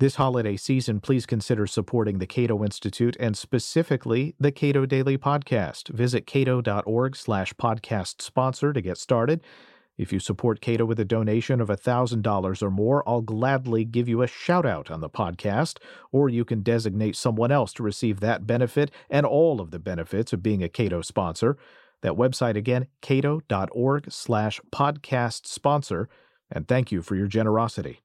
This holiday season, please consider supporting the Cato Institute and specifically the Cato Daily Podcast. Visit cato.org slash podcast sponsor to get started. If you support Cato with a donation of $1,000 or more, I'll gladly give you a shout out on the podcast, or you can designate someone else to receive that benefit and all of the benefits of being a Cato sponsor. That website again, cato.org slash podcast sponsor. And thank you for your generosity.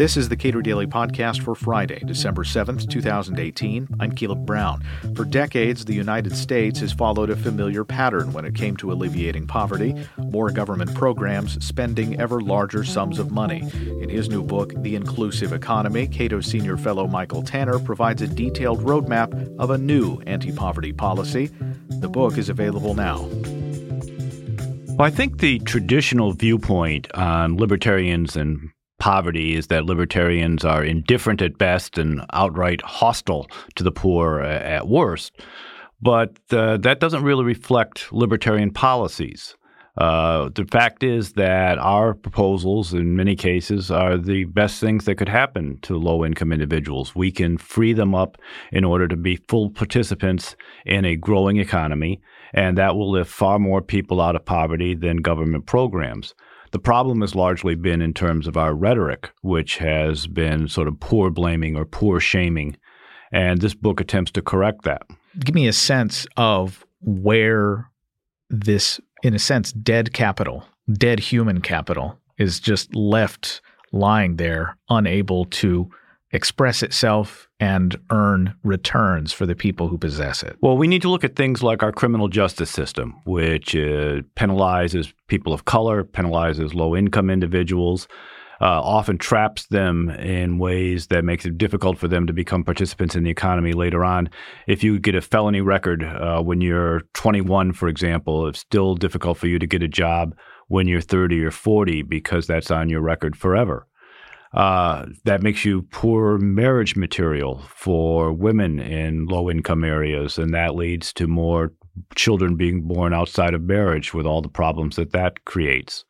This is the Cato Daily Podcast for Friday, December 7th, 2018. I'm Caleb Brown. For decades, the United States has followed a familiar pattern when it came to alleviating poverty more government programs, spending ever larger sums of money. In his new book, The Inclusive Economy, Cato Senior Fellow Michael Tanner provides a detailed roadmap of a new anti poverty policy. The book is available now. Well, I think the traditional viewpoint on libertarians and poverty is that libertarians are indifferent at best and outright hostile to the poor at worst. But uh, that doesn't really reflect libertarian policies. Uh, the fact is that our proposals, in many cases, are the best things that could happen to low income individuals. We can free them up in order to be full participants in a growing economy, and that will lift far more people out of poverty than government programs. The problem has largely been in terms of our rhetoric, which has been sort of poor blaming or poor shaming. And this book attempts to correct that. Give me a sense of where this, in a sense, dead capital, dead human capital, is just left lying there, unable to express itself and earn returns for the people who possess it? Well, we need to look at things like our criminal justice system, which uh, penalizes people of color, penalizes low income individuals. Uh, often traps them in ways that makes it difficult for them to become participants in the economy later on. If you get a felony record uh, when you're 21, for example, it's still difficult for you to get a job when you're 30 or 40 because that's on your record forever. Uh, that makes you poor marriage material for women in low income areas, and that leads to more children being born outside of marriage with all the problems that that creates.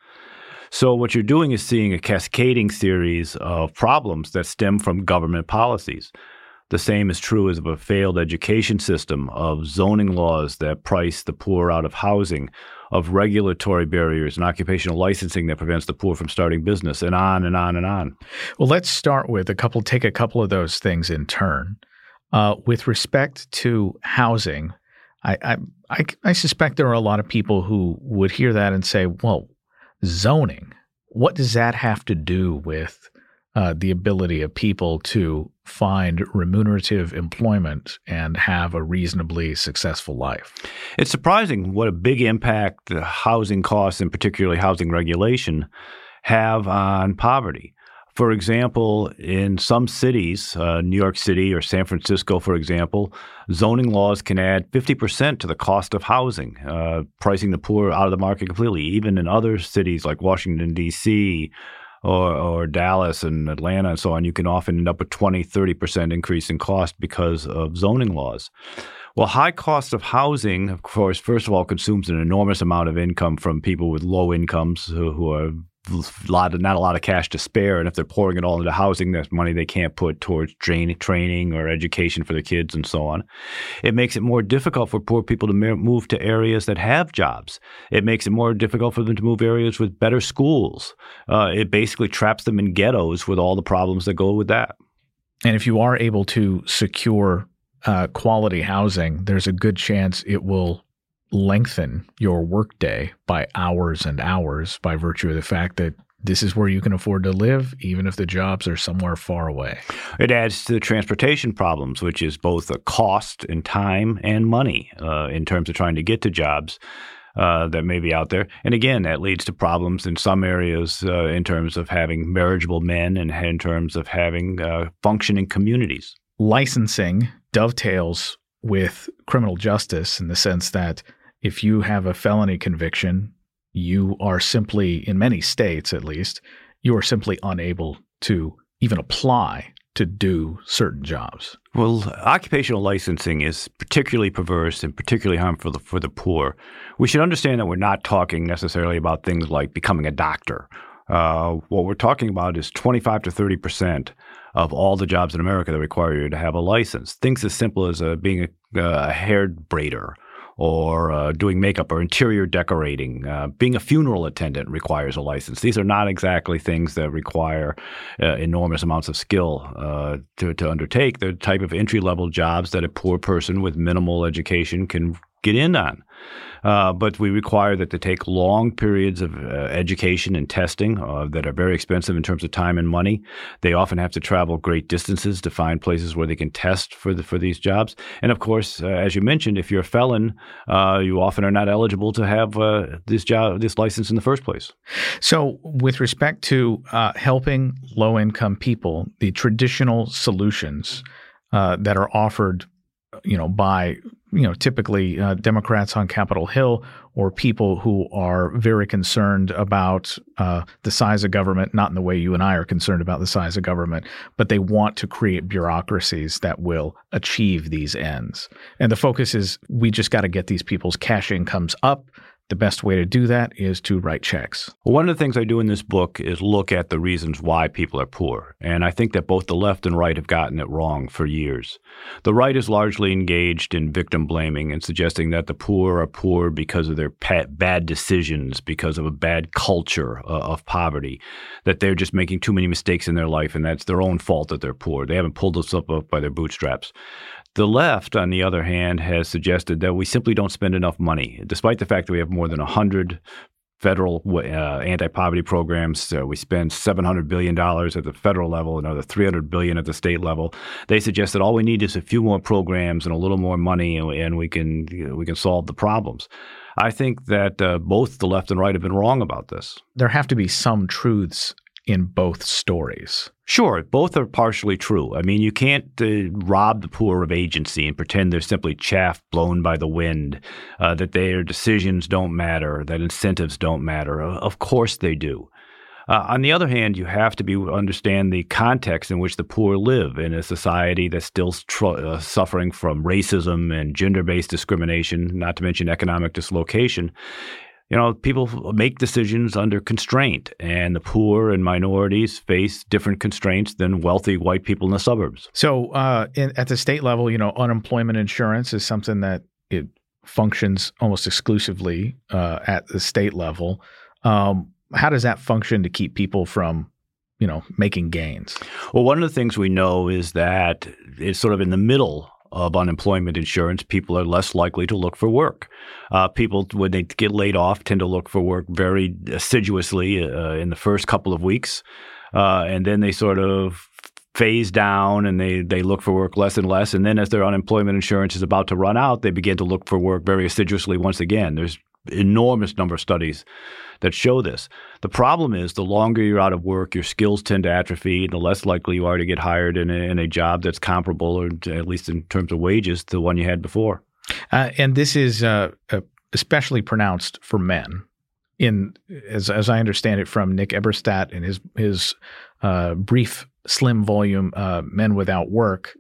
So, what you're doing is seeing a cascading series of problems that stem from government policies. The same is true as of a failed education system, of zoning laws that price the poor out of housing, of regulatory barriers and occupational licensing that prevents the poor from starting business, and on and on and on. Well, let's start with a couple, take a couple of those things in turn. Uh, with respect to housing, I, I, I, I suspect there are a lot of people who would hear that and say, well, zoning, what does that have to do with uh, the ability of people to find remunerative employment and have a reasonably successful life. It's surprising what a big impact the housing costs and particularly housing regulation have on poverty. For example, in some cities, uh, New York City or San Francisco, for example, zoning laws can add 50% to the cost of housing, uh, pricing the poor out of the market completely. Even in other cities like Washington, D.C., or, or Dallas and Atlanta and so on, you can often end up with 20, 30% increase in cost because of zoning laws. Well, high cost of housing, of course, first of all, consumes an enormous amount of income from people with low incomes who, who are lot of, not a lot of cash to spare, and if they're pouring it all into housing, that's money they can't put towards train, training or education for their kids and so on. It makes it more difficult for poor people to move to areas that have jobs. It makes it more difficult for them to move areas with better schools. Uh, it basically traps them in ghettos with all the problems that go with that. And if you are able to secure uh, quality housing, there's a good chance it will lengthen your workday by hours and hours by virtue of the fact that this is where you can afford to live, even if the jobs are somewhere far away. It adds to the transportation problems, which is both a cost in time and money uh, in terms of trying to get to jobs. Uh, that may be out there. And again, that leads to problems in some areas uh, in terms of having marriageable men and in terms of having uh, functioning communities. Licensing dovetails with criminal justice in the sense that if you have a felony conviction, you are simply, in many states at least, you are simply unable to even apply to do certain jobs? Well, occupational licensing is particularly perverse and particularly harmful for the, for the poor. We should understand that we're not talking necessarily about things like becoming a doctor. Uh, what we're talking about is 25 to 30 percent of all the jobs in America that require you to have a license. Things as simple as uh, being a, a hair braider or uh, doing makeup or interior decorating. Uh, being a funeral attendant requires a license. These are not exactly things that require uh, enormous amounts of skill uh, to, to undertake. They're the type of entry level jobs that a poor person with minimal education can get in on. Uh, but we require that they take long periods of uh, education and testing uh, that are very expensive in terms of time and money. They often have to travel great distances to find places where they can test for the, for these jobs. And of course, uh, as you mentioned, if you're a felon, uh, you often are not eligible to have uh, this job, this license in the first place. So, with respect to helping low income people, the traditional solutions that are offered you know, by you know typically uh, Democrats on Capitol Hill or people who are very concerned about uh, the size of government, not in the way you and I are concerned about the size of government, but they want to create bureaucracies that will achieve these ends. And the focus is we just got to get these people's cash incomes up the best way to do that is to write checks. One of the things I do in this book is look at the reasons why people are poor. And I think that both the left and right have gotten it wrong for years. The right is largely engaged in victim blaming and suggesting that the poor are poor because of their bad decisions, because of a bad culture uh, of poverty, that they're just making too many mistakes in their life and that's their own fault that they're poor. They haven't pulled themselves up by their bootstraps. The left, on the other hand, has suggested that we simply don't spend enough money, despite the fact that we have more than 100 federal uh, anti-poverty programs. So we spend 700 billion dollars at the federal level, another 300 billion at the state level. They suggest that all we need is a few more programs and a little more money, and we can we can solve the problems. I think that uh, both the left and right have been wrong about this. There have to be some truths in both stories. Sure, both are partially true. I mean, you can't uh, rob the poor of agency and pretend they're simply chaff blown by the wind, uh, that their decisions don't matter, that incentives don't matter. Of course they do. Uh, on the other hand, you have to be understand the context in which the poor live in a society that's still tr- uh, suffering from racism and gender-based discrimination, not to mention economic dislocation you know, people make decisions under constraint, and the poor and minorities face different constraints than wealthy white people in the suburbs. So, uh, in, at the state level, you know, unemployment insurance is something that it functions almost exclusively uh, at the state level. Um, how does that function to keep people from you know making gains well one of the things we know is that it's sort of in the middle of unemployment insurance, people are less likely to look for work. Uh, people, when they get laid off, tend to look for work very assiduously uh, in the first couple of weeks. Uh, and then they sort of phase down and they, they look for work less and less. And then as their unemployment insurance is about to run out, they begin to look for work very assiduously once again. There's enormous number of studies that show this. The problem is the longer you're out of work, your skills tend to atrophy, and the less likely you are to get hired in a, in a job that's comparable, or at least in terms of wages, to the one you had before. Uh, and this is uh, uh, especially pronounced for men. In as as I understand it from Nick Eberstadt in his his uh, brief slim volume uh, "Men Without Work,"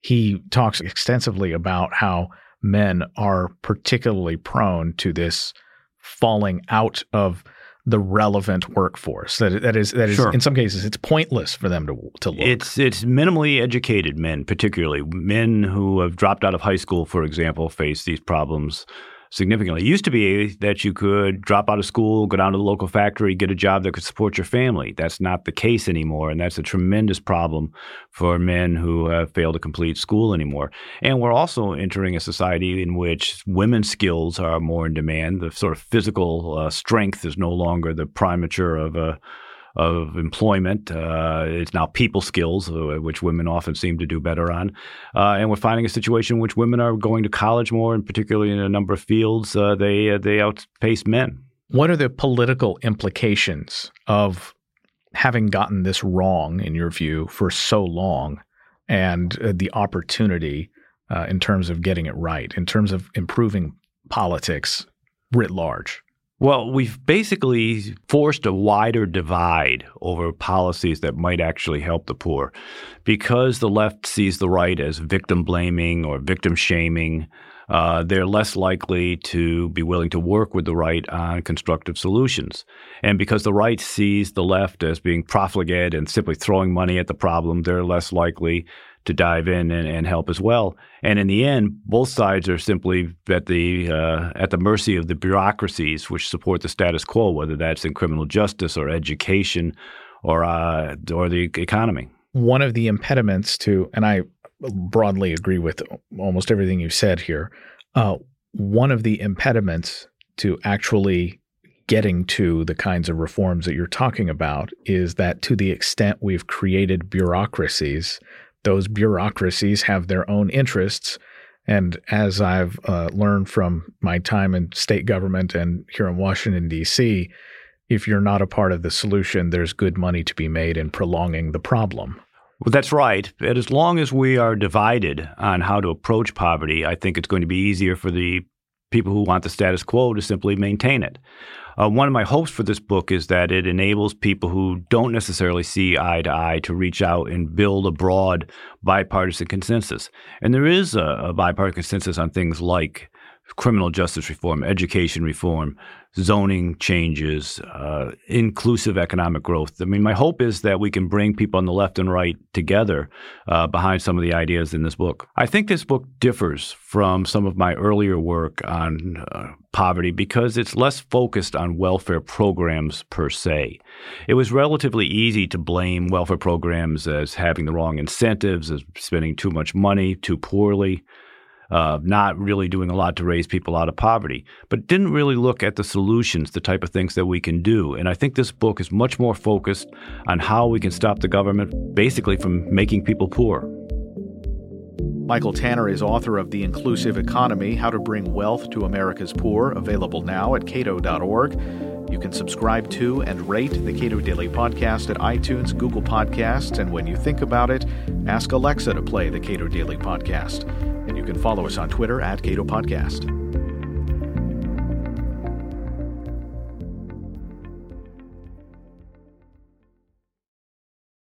he talks extensively about how men are particularly prone to this falling out of the relevant workforce. That that is that is sure. in some cases it's pointless for them to to look. It's it's minimally educated men, particularly men who have dropped out of high school, for example, face these problems significantly. It used to be that you could drop out of school, go down to the local factory, get a job that could support your family. That's not the case anymore, and that's a tremendous problem for men who have failed to complete school anymore. And we're also entering a society in which women's skills are more in demand. The sort of physical uh, strength is no longer the primature of a of employment. Uh, it's now people skills, uh, which women often seem to do better on. Uh, and we're finding a situation in which women are going to college more, and particularly in a number of fields, uh, they uh, they outpace men. What are the political implications of having gotten this wrong, in your view, for so long, and uh, the opportunity in terms of getting it right, in terms of improving politics writ large? Well, we've basically forced a wider divide over policies that might actually help the poor. Because the left sees the right as victim blaming or victim shaming, uh, they're less likely to be willing to work with the right on constructive solutions. And because the right sees the left as being profligate and simply throwing money at the problem, they're less likely to dive in and, and, help as well. And in the end, both sides are simply at the uh, at the mercy of the bureaucracies which support the status quo, whether that's in criminal justice or education or uh, or the economy. One of the impediments to, and I broadly agree with almost everything you've said here. Uh, one of the impediments to actually getting to the kinds of reforms that you're talking about is that to the extent we've created bureaucracies those bureaucracies have their own interests. And as I've uh, learned from my time in state government and here in Washington, D.C., if you're not a part of the solution, there's good money to be made in prolonging the problem. Well, that's right. And as long as we are divided on how to approach poverty, I think it's going to be easier for the people who want the status quo to simply maintain it. Uh, one of my hopes for this book is that it enables people who don't necessarily see eye to eye to reach out and build a broad bipartisan consensus. And there is a, a bipartisan consensus on things like criminal justice reform, education reform, zoning changes, uh, inclusive economic growth. I mean, my hope is that we can bring people on the left and right together uh, behind some of the ideas in this book. I think this book differs from some of my earlier work on uh, poverty because it's less focused on welfare programs per se. It was relatively easy to blame welfare programs as having the wrong incentives, as spending too much money too poorly uh, not really doing a lot to raise people out of poverty, but didn't really look at the solutions, the type of things that we can do. And I think this book is much more focused on how we can stop the government basically from making people poor. Michael Tanner is author of The Inclusive Economy How to Bring Wealth to America's Poor, available now at cato.org. You can subscribe to and rate the Cato Daily Podcast at iTunes, Google Podcasts, and when you think about it, ask Alexa to play the Cato Daily Podcast. And you can follow us on Twitter at Cato Podcast.